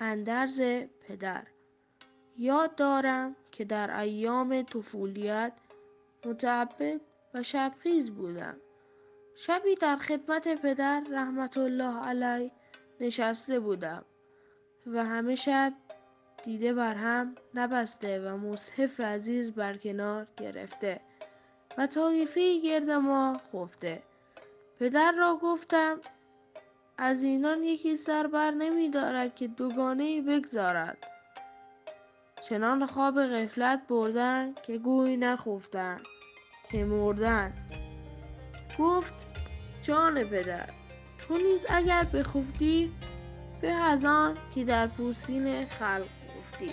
اندرز پدر. یاد دارم که در ایام طفولیت متعبد و شبخیز بودم. شبی در خدمت پدر رحمت الله علیه نشسته بودم و همه شب دیده بر هم نبسته و مصحف عزیز بر کنار گرفته و طایفه گرد ما خفته. پدر را گفتم از اینان یکی سر بر نمی دارد که دوگانه بگذارد. چنان خواب غفلت بردن که گوی نخفتند که مردند. گفت جان پدر تو نیز اگر بخفتی به از آن که در پوستین خلق خفتی